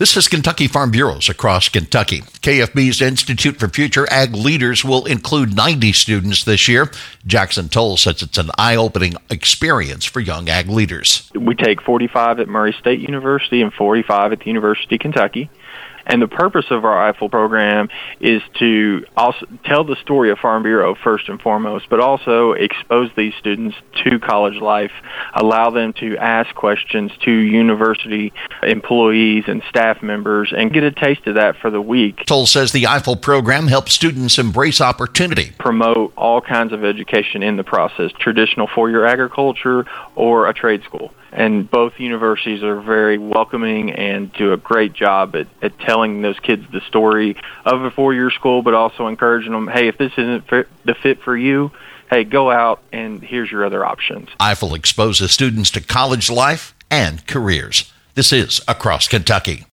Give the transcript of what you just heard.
This is Kentucky Farm Bureaus across Kentucky. KFB's Institute for Future Ag Leaders will include 90 students this year. Jackson Toll says it's an eye opening experience for young ag leaders. We take 45 at Murray State University and 45 at the University of Kentucky. And the purpose of our IFAL program is to also tell the story of Farm Bureau first and foremost, but also expose these students to college life, allow them to ask questions to university employees and staff members, and get a taste of that for the week. Toll says the IFAL program helps students embrace opportunity, promote all kinds of education in the process, traditional four-year agriculture or a trade school and both universities are very welcoming and do a great job at, at telling those kids the story of a four-year school, but also encouraging them, hey, if this isn't fit, the fit for you, hey, go out and here's your other options. IFAL exposes students to college life and careers. This is Across Kentucky.